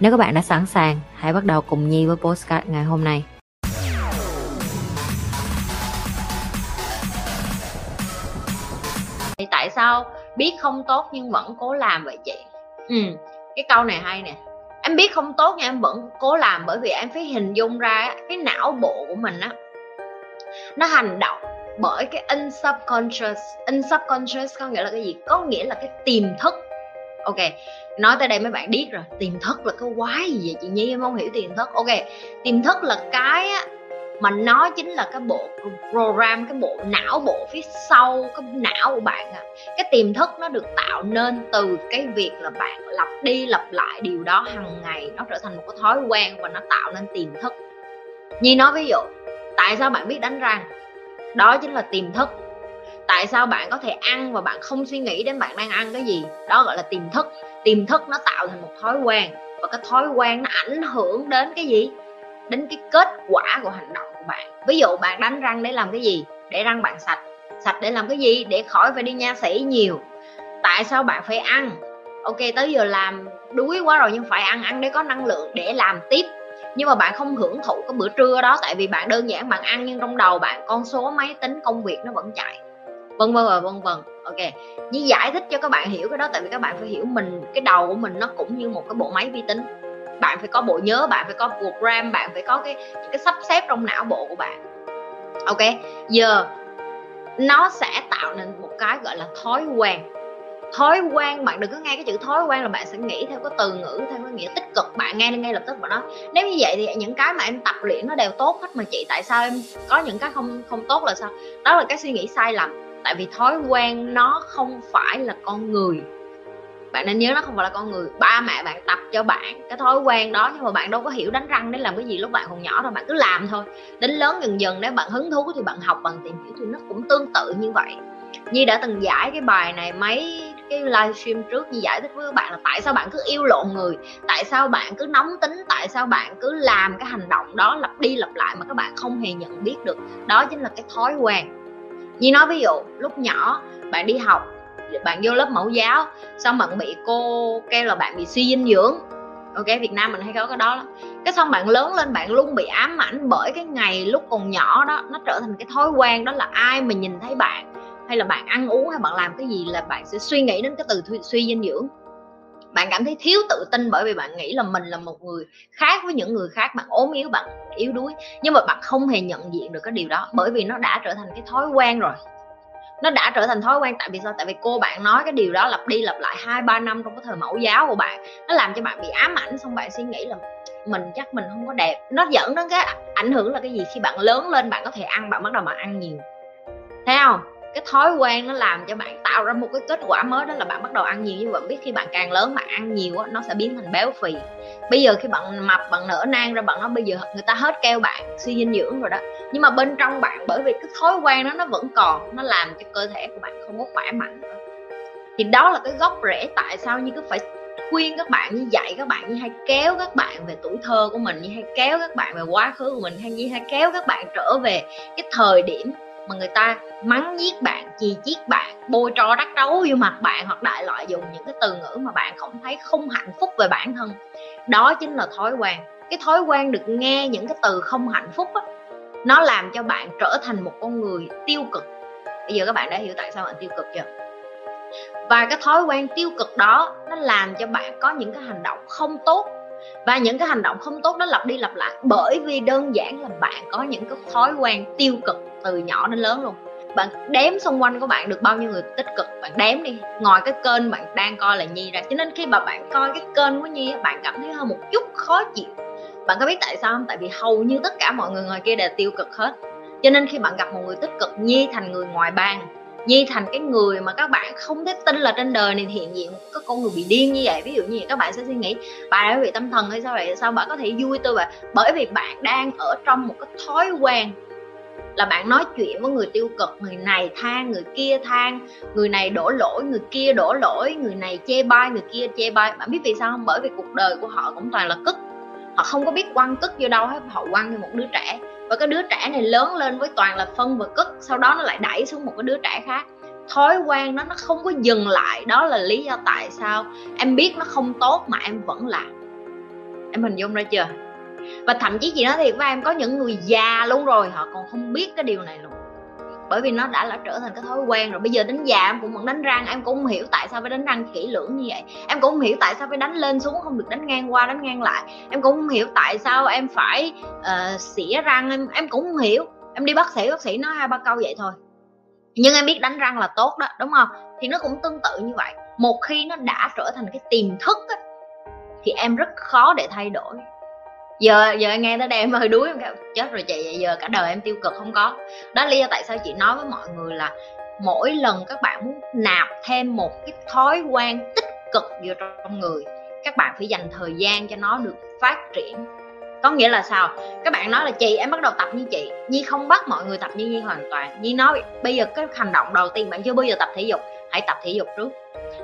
Nếu các bạn đã sẵn sàng, hãy bắt đầu cùng Nhi với postcard ngày hôm nay. Thì tại sao biết không tốt nhưng vẫn cố làm vậy chị? Ừ, cái câu này hay nè. Em biết không tốt nhưng em vẫn cố làm bởi vì em phải hình dung ra cái não bộ của mình á nó hành động bởi cái subconscious subconscious có nghĩa là cái gì có nghĩa là cái tiềm thức ok nói tới đây mấy bạn biết rồi. Tiềm thức là cái quái gì vậy chị nhi? Em không hiểu tiềm thức. Ok tiềm thức là cái á, mà nó chính là cái bộ program cái bộ não bộ phía sau cái não của bạn à. cái tiềm thức nó được tạo nên từ cái việc là bạn lặp đi lặp lại điều đó hàng ngày. Nó trở thành một cái thói quen và nó tạo nên tiềm thức. Nhi nói ví dụ tại sao bạn biết đánh răng? Đó chính là tiềm thức tại sao bạn có thể ăn và bạn không suy nghĩ đến bạn đang ăn cái gì? Đó gọi là tiềm thức. Tiềm thức nó tạo thành một thói quen, và cái thói quen nó ảnh hưởng đến cái gì? Đến cái kết quả của hành động của bạn. Ví dụ bạn đánh răng để làm cái gì? Để răng bạn sạch. Sạch để làm cái gì? Để khỏi phải đi nha sĩ nhiều. Tại sao bạn phải ăn? Ok, tới giờ làm, đuối quá rồi nhưng phải ăn ăn để có năng lượng để làm tiếp. Nhưng mà bạn không hưởng thụ cái bữa trưa đó, tại vì bạn đơn giản bạn ăn nhưng trong đầu bạn con số máy tính công việc nó vẫn chạy vân vân và vân vân. Ok. Như giải thích cho các bạn hiểu cái đó, tại vì các bạn phải hiểu mình, cái đầu của mình nó cũng như một cái bộ máy vi tính. Bạn phải có bộ nhớ, bạn phải có program bạn phải có cái cái sắp xếp trong não bộ của bạn. Ok. Giờ, nó sẽ tạo nên một cái gọi là thói quen. Thói quen, bạn đừng có nghe cái chữ thói quen là bạn sẽ nghĩ theo cái từ ngữ, theo cái nghĩa tích cực. Bạn nghe ngay lập tức vào đó. Nếu như vậy thì những cái mà em tập luyện nó đều tốt hết mà chị. Tại sao em có những cái không không tốt là sao? Đó là cái suy nghĩ sai lầm tại vì thói quen nó không phải là con người. Bạn nên nhớ nó không phải là con người. Ba mẹ bạn tập cho bạn cái thói quen đó, nhưng mà bạn đâu có hiểu đánh răng để làm cái gì lúc bạn còn nhỏ rồi bạn cứ làm thôi. Đến lớn dần dần nếu bạn hứng thú thì bạn học bằng tìm hiểu thì nó cũng tương tự như vậy. Nhi đã từng giải cái bài này mấy cái livestream trước như giải thích với các bạn là tại sao bạn cứ yêu lộn người, tại sao bạn cứ nóng tính, tại sao bạn cứ làm cái hành động đó lặp đi lặp lại mà các bạn không hề nhận biết được. Đó chính là cái thói quen. Nhi nói ví dụ, lúc nhỏ, bạn đi học, bạn vô lớp mẫu giáo, xong bạn bị cô kêu là bạn bị suy dinh dưỡng. Ok, việt nam mình hay có cái đó lắm. Cái xong bạn lớn lên, bạn luôn bị ám ảnh bởi cái ngày lúc còn nhỏ đó, nó trở thành cái thói quen đó là ai mà nhìn thấy bạn, hay là bạn ăn uống, hay bạn làm cái gì là bạn sẽ suy nghĩ đến cái từ suy dinh dưỡng bạn cảm thấy thiếu tự tin bởi vì bạn nghĩ là mình là một người khác với những người khác, bạn ốm yếu, bạn yếu đuối. Nhưng mà bạn không hề nhận diện được cái điều đó bởi vì nó đã trở thành cái thói quen rồi. Nó đã trở thành thói quen. Tại vì sao? Tại vì cô bạn nói cái điều đó lặp đi lặp lại hai, ba năm trong cái thời mẫu giáo của bạn. Nó làm cho bạn bị ám ảnh, xong bạn suy nghĩ là mình chắc mình không có đẹp. Nó dẫn đến cái ảnh hưởng là cái gì? Khi bạn lớn lên, bạn có thể ăn, bạn bắt đầu mà ăn nhiều. Thấy không? Cái thói quen nó làm cho bạn tạo ra một cái kết quả mới đó là bạn bắt đầu ăn nhiều. Nhưng bạn biết khi bạn càng lớn bạn ăn nhiều á, nó sẽ biến thành béo phì. Bây giờ khi bạn mập, bạn nở nang ra, bạn nói bây giờ người ta hết keo bạn, suy dinh dưỡng rồi đó. Nhưng mà bên trong bạn, bởi vì cái thói quen đó nó vẫn còn, nó làm cho cơ thể của bạn không có khỏe mạnh nữa. Thì đó là cái gốc rễ tại sao như cứ phải khuyên các bạn, như dạy các bạn, như hay kéo các bạn về tuổi thơ của mình, như hay kéo các bạn về quá khứ của mình, hay như hay kéo các bạn trở về cái thời điểm mà người ta mắng giết bạn, chì chiết bạn, bôi trò đắc đấu vô mặt bạn hoặc đại loại dùng những cái từ ngữ mà bạn không thấy không hạnh phúc về bản thân. Đó chính là thói quen. Cái thói quen được nghe những cái từ không hạnh phúc á, nó làm cho bạn trở thành một con người tiêu cực. Bây giờ các bạn đã hiểu tại sao bạn tiêu cực chưa? Và cái thói quen tiêu cực đó, nó làm cho bạn có những cái hành động không tốt. Và những cái hành động không tốt đó lặp đi lặp lại bởi vì đơn giản là bạn có những cái thói quen tiêu cực từ nhỏ đến lớn luôn. Bạn đếm xung quanh của bạn được bao nhiêu người tích cực, bạn đếm đi. Ngoài cái kênh bạn đang coi là nhi ra, cho nên khi mà bạn coi cái kênh của nhi bạn cảm thấy hơn một chút khó chịu. Bạn có biết tại sao không? Tại vì hầu như tất cả mọi người ngoài kia đều tiêu cực hết. Cho nên khi bạn gặp một người tích cực, nhi thành người ngoài bang nhi thành cái người mà các bạn không thể tin là trên đời này hiện diện có con người bị điên như vậy. Ví dụ như vậy, các bạn sẽ suy nghĩ, bà đã bị tâm thần hay sao vậy? Sao bà có thể vui tôi vậy? Bởi vì bạn đang ở trong một cái thói quen là bạn nói chuyện với người tiêu cực, người này than, người kia than, người này đổ lỗi, người kia đổ lỗi, người này chê bai, người kia chê bai. Bạn biết vì sao không? Bởi vì cuộc đời của họ cũng toàn là cất. Họ không có biết quăng cất vô đâu hết, họ quăng như một đứa trẻ. Và cái đứa trẻ này lớn lên với toàn là phân và cất, sau đó nó lại đẩy xuống một cái đứa trẻ khác. Thói quen đó nó không có dừng lại, đó là lý do tại sao em biết nó không tốt mà em vẫn làm. Em hình dung ra chưa? Và thậm chí chị nói thiệt với em có những người già luôn rồi họ còn không biết cái điều này luôn. Bởi vì nó đã là trở thành cái thói quen rồi. Bây giờ đến già em cũng vẫn đánh răng em cũng không hiểu tại sao phải đánh răng kỹ lưỡng như vậy. Em cũng không hiểu tại sao phải đánh lên xuống không được đánh ngang qua đánh ngang lại. Em cũng không hiểu tại sao em phải uh, xỉa răng. Em em cũng không hiểu. Em đi bác sĩ bác sĩ nói hai ba câu vậy thôi. Nhưng em biết đánh răng là tốt đó đúng không? Thì nó cũng tương tự như vậy. Một khi nó đã trở thành cái tiềm thức á, thì em rất khó để thay đổi giờ giờ nghe tới đây em hơi đuối, em kêu, chết rồi chị, giờ cả đời em tiêu cực không có. Đó lý do tại sao chị nói với mọi người là mỗi lần các bạn muốn nạp thêm một cái thói quen tích cực vào trong người, các bạn phải dành thời gian cho nó được phát triển. Có nghĩa là sao? Các bạn nói là, chị, em bắt đầu tập như chị. Nhi không bắt mọi người tập như nhi hoàn toàn. Nhi nói, bây giờ cái hành động đầu tiên bạn chưa bao giờ tập thể dục, hãy tập thể dục trước.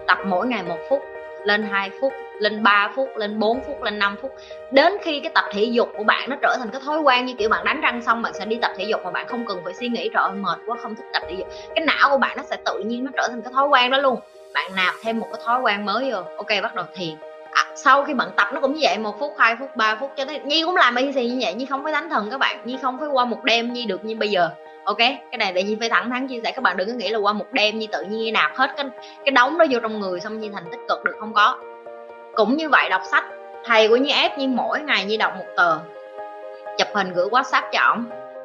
Tập mỗi ngày một phút lên 2 phút lên 3 phút lên 4 phút lên 5 phút. Đến khi cái tập thể dục của bạn nó trở thành cái thói quen như kiểu bạn đánh răng xong bạn sẽ đi tập thể dục mà bạn không cần phải suy nghĩ trời ơi mệt quá không thích tập thể dục. Cái não của bạn nó sẽ tự nhiên nó trở thành cái thói quen đó luôn. Bạn nạp thêm một cái thói quen mới vô. Ok bắt đầu thiền à, sau khi bạn tập nó cũng như vậy một phút hai phút ba phút cho tới nhi cũng làm y như vậy nhi không phải đánh thần các bạn nhi không phải qua một đêm nhi được như bây giờ ok, cái này tại nhi phải thẳng thắn chia sẻ, các bạn đừng có nghĩ là qua một đêm như tự nhiên nạp hết cái cái đống đó vô trong người xong như thành tích cực được, không có. Cũng như vậy, đọc sách, thầy của như ép như mỗi ngày như đọc một tờ. Chụp hình, gửi whatsapp cho ổng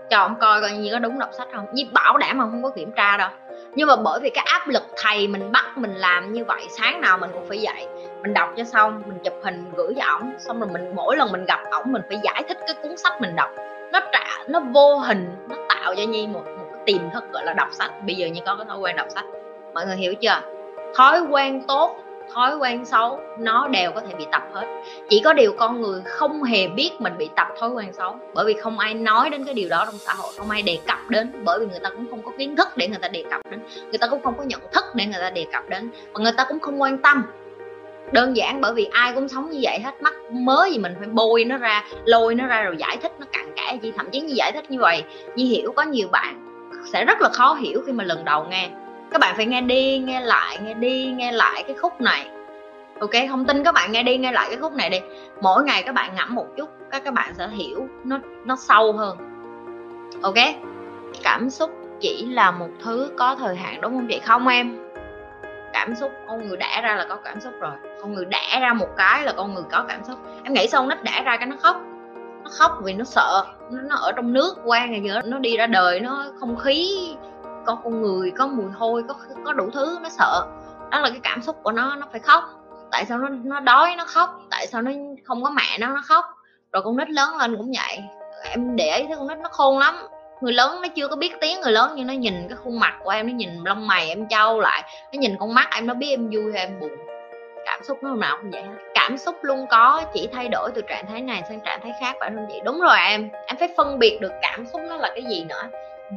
cho ổng coi coi như có đúng đọc sách không. Như bảo đảm mà không có kiểm tra đâu. Nhưng mà bởi vì cái áp lực thầy mình bắt mình làm như vậy, sáng nào mình cũng phải dậy. Mình đọc cho xong, mình chụp hình, gửi cho ổng, xong rồi mình, mỗi lần mình gặp ổng, mình phải giải thích cái cuốn sách mình đọc nó trả nó vô hình nó tạo cho nhi một, một cái tiềm thức gọi là đọc sách. Bây giờ như có cái thói quen đọc sách. Mọi người hiểu chưa? Thói quen tốt thói quen xấu nó đều có thể bị tập hết. Chỉ có điều con người không hề biết mình bị tập thói quen xấu bởi vì không ai nói đến cái điều đó trong xã hội không ai đề cập đến bởi vì người ta cũng không có kiến thức để người ta đề cập đến người ta cũng không có nhận thức để người ta đề cập đến và người ta cũng không quan tâm đơn giản bởi vì ai cũng sống như vậy hết. Mắc mới gì mình phải bôi nó ra, lôi nó ra rồi giải thích nó cặn kẽ gì, thậm chí như giải thích như vậy. Như hiểu có nhiều bạn sẽ rất là khó hiểu khi mà lần đầu nghe. Các bạn phải nghe đi, nghe lại, nghe đi, nghe lại cái khúc này. Ok, không tin các bạn nghe đi, nghe lại cái khúc này đi. Mỗi ngày các bạn ngẫm một chút các các bạn sẽ hiểu nó nó sâu hơn. Ok? Cảm xúc chỉ là một thứ có thời hạn, đúng không vậy không em? Cảm xúc con người đẻ ra là có cảm xúc rồi. Con người đẻ ra một cái là con người có cảm xúc. Em nghĩ xong nít đẻ ra cái nó khóc? Nó khóc vì nó sợ. Nó, nó ở trong nước qua ngày giờ nó đi ra đời nó không khí có con người có mùi hôi có có đủ thứ nó sợ. Đó là cái cảm xúc của nó nó phải khóc. Tại sao nó nó đói nó khóc? Tại sao nó không có mẹ nó nó khóc? Rồi con nít lớn lên cũng vậy. Em để ý thấy con nít nó khôn lắm người lớn nó chưa có biết tiếng người lớn nhưng nó nhìn cái khuôn mặt của em nó nhìn lông mày em trâu lại nó nhìn con mắt em nó biết em vui hay em buồn. Cảm xúc nó lúc nào cũng vậy cảm xúc luôn có chỉ thay đổi từ trạng thái này sang trạng thái khác phải không chị? Đúng rồi em em phải phân biệt được cảm xúc nó là cái gì nữa.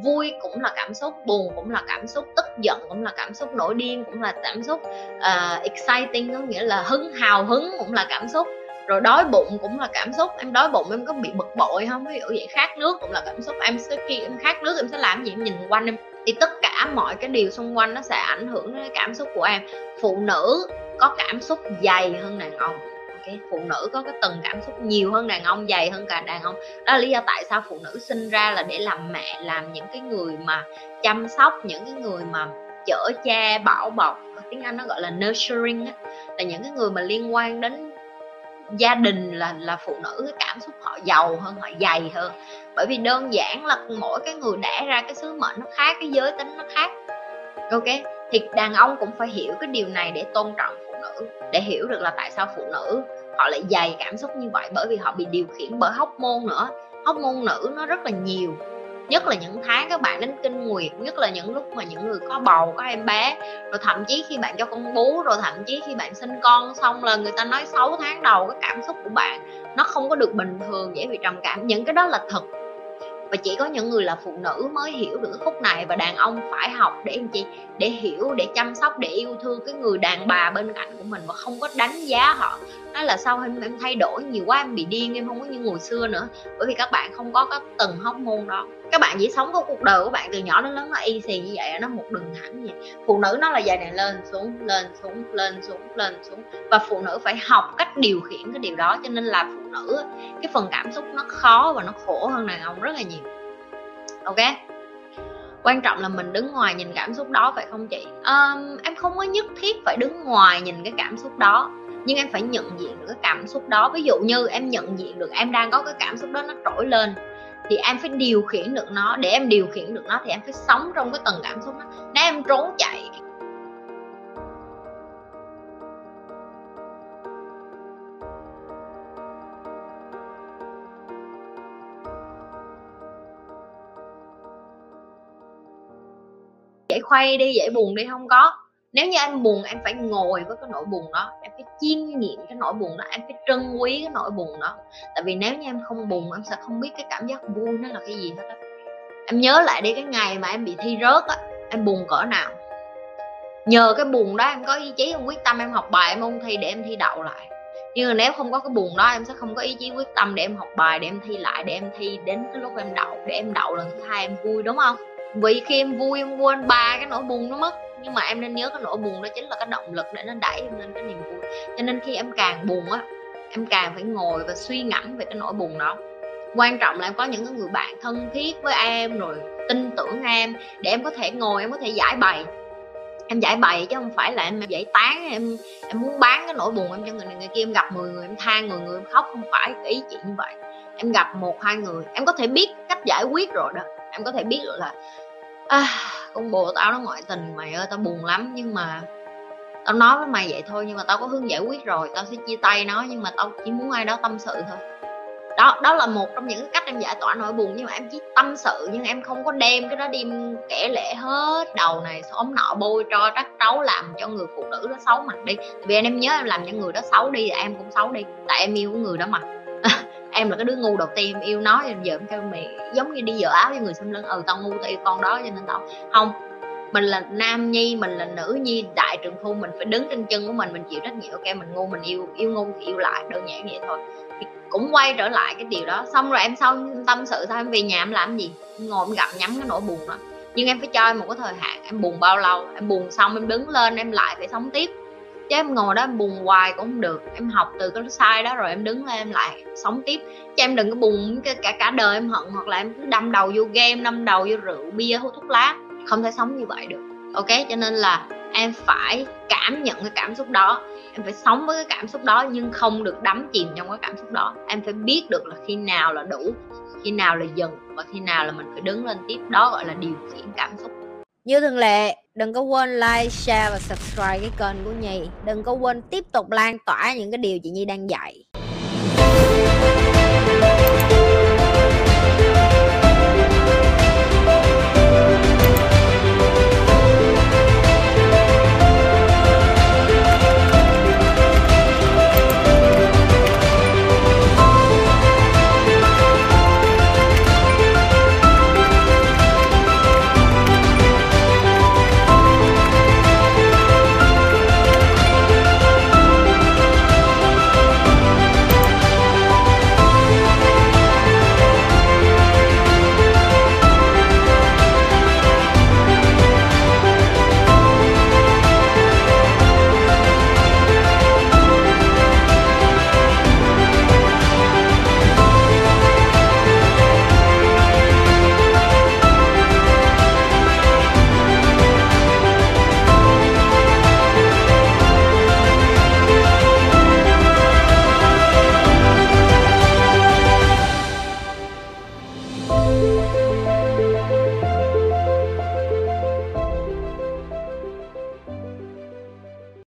Vui cũng là cảm xúc buồn cũng là cảm xúc tức giận cũng là cảm xúc nổi điên cũng là cảm xúc uh, exciting có nghĩa là hứng hào hứng cũng là cảm xúc rồi đói bụng cũng là cảm xúc, em đói bụng em có bị bực bội không? Ví dụ vậy, khát nước cũng là cảm xúc, em sẽ khi em khát nước em sẽ làm gì? Em nhìn quanh em, thì tất cả mọi cái điều xung quanh nó sẽ ảnh hưởng đến cảm xúc của em. Phụ nữ có cảm xúc dày hơn đàn ông cái phụ nữ có cái tầng cảm xúc nhiều hơn đàn ông, dày hơn cả đàn ông. Đó là lý do tại sao phụ nữ sinh ra là để làm mẹ, làm những cái người mà chăm sóc, những cái người mà chở cha, bảo bọc, tiếng anh nó gọi là nurturing á. Là những cái người mà liên quan đến gia đình là là phụ nữ cái cảm xúc họ giàu hơn, họ dày hơn. Bởi vì đơn giản là mỗi cái người đẻ ra cái sứ mệnh nó khác, cái giới tính nó khác. Ok? Thì đàn ông cũng phải hiểu cái điều này để tôn trọng phụ nữ, để hiểu được là tại sao phụ nữ họ lại dày cảm xúc như vậy. Bởi vì họ bị điều khiển bởi hóc môn nữa. Hóc môn nữ nó rất là nhiều nhất là những tháng các bạn đến kinh nguyệt, nhất là những lúc mà những người có bầu, có em bé. Rồi thậm chí khi bạn cho con bú, rồi thậm chí khi bạn sinh con xong là người ta nói 6 tháng đầu cái cảm xúc của bạn nó không có được bình thường, dễ bị trầm cảm. Những cái đó là thật. Và chỉ có những người là phụ nữ mới hiểu được cái khúc này và đàn ông phải học để anh chị để hiểu, để chăm sóc, để yêu thương cái người đàn bà bên cạnh của mình và không có đánh giá họ nói là sao em em thay đổi nhiều quá em bị điên em không có như hồi xưa nữa. Bởi vì các bạn không có các từng hóc môn đó. Các bạn chỉ sống có cuộc đời của bạn từ nhỏ đến lớn nó y xì như vậy nó một đường thẳng như vậy. Phụ nữ nó là dài này lên xuống lên xuống lên xuống lên xuống. Và phụ nữ phải học cách điều khiển cái điều đó cho nên là phụ nữ cái phần cảm xúc nó khó và nó khổ hơn đàn ông rất là nhiều. Ok? Quan trọng là mình đứng ngoài nhìn cảm xúc đó phải không chị? Um, em không có nhất thiết phải đứng ngoài nhìn cái cảm xúc đó nhưng em phải nhận diện được cái cảm xúc đó. Ví dụ như em nhận diện được em đang có cái cảm xúc đó nó trỗi lên, thì em phải điều khiển được nó. Để em điều khiển được nó thì em phải sống trong cái tầng cảm xúc đó. Nếu em trốn chạy. Dễ khoay đi dễ buồn đi, không có nếu như em buồn, em phải ngồi với cái nỗi buồn đó. Em phải chiêm nghiệm cái nỗi buồn đó, em phải trân quý cái nỗi buồn đó. Tại vì nếu như em không buồn, em sẽ không biết cái cảm giác vui nó là cái gì hết đó. em nhớ lại đi cái ngày mà em bị thi rớt á, em buồn cỡ nào. Nhờ cái buồn đó em có ý chí, em quyết tâm em học bài, em ôn thi để em thi đậu lại. Nhưng mà nếu không có cái buồn đó, em sẽ không có ý chí quyết tâm để em học bài, để em thi lại, để em thi đến cái lúc em đậu, để em đậu lần thứ hai em vui, đúng không? Vì khi em vui, em quên ba cái nỗi buồn nó mất nhưng mà em nên nhớ cái nỗi buồn đó chính là cái động lực để nó đẩy em lên cái niềm vui. Cho nên khi em càng buồn á em càng phải ngồi và suy ngẫm về cái nỗi buồn đó. Quan trọng là em có những người bạn thân thiết với em rồi tin tưởng em để em có thể ngồi em có thể giải bày. Em giải bày chứ không phải là em giải tán em em muốn bán cái nỗi buồn em cho người này người kia. Em gặp 10 người em than người người em khóc không phải cái ý chuyện như vậy. Em gặp một hai người em có thể biết cách giải quyết rồi đó. Em có thể biết được là à, con bồ tao nó ngoại tình, mày ơi, tao buồn lắm, nhưng mà tao nói với mày vậy thôi, nhưng mà tao có hướng giải quyết rồi, tao sẽ chia tay nó, nhưng mà tao chỉ muốn ai đó tâm sự thôi. Đó đó là một trong những cách em giải tỏa nỗi buồn, nhưng mà em chỉ tâm sự, nhưng em không có đem cái đó đi kể lệ hết. Đầu này xóm nọ bôi cho trắc trấu làm cho người phụ nữ đó xấu mặt đi. Vì anh em nhớ em làm cho người đó xấu đi, em cũng xấu đi, tại em yêu người đó mà em là cái đứa ngu đầu tiên em yêu nó giờ em kêu mày giống như đi dở áo với người xâm lưng. Ừ tao ngu tao yêu con đó cho nên tao không. Mình là nam nhi, mình là nữ nhi, đại trường thu mình phải đứng trên chân của mình mình chịu trách nhiệm. Ok, mình ngu, mình yêu yêu ngu thì yêu lại, đơn giản vậy thôi. Thì cũng quay trở lại cái điều đó. Xong rồi em sau tâm sự sao, em về nhà em làm gì? Ngồi em gặp nhắm cái nỗi buồn đó. Nhưng em phải cho em một cái thời hạn, em buồn bao lâu? Em buồn xong em đứng lên, em lại phải sống tiếp chứ em ngồi đó em buồn hoài cũng không được. Em học từ cái sai đó rồi em đứng lên em lại sống tiếp. Chứ em đừng có buồn cả cả đời em hận, hoặc là em cứ đâm đầu vô game, đâm đầu vô rượu, bia, hút thuốc lá. Không thể sống như vậy được. Ok? Cho nên là em phải cảm nhận cái cảm xúc đó. Em phải sống với cái cảm xúc đó nhưng không được đắm chìm trong cái cảm xúc đó. Em phải biết được là khi nào là đủ, khi nào là dừng và khi nào là mình phải đứng lên tiếp. Đó gọi là điều khiển cảm xúc. Như thường lệ đừng có quên like, share và subscribe cái kênh của nhi. Đừng có quên tiếp tục lan tỏa những cái điều chị nhi đang dạy.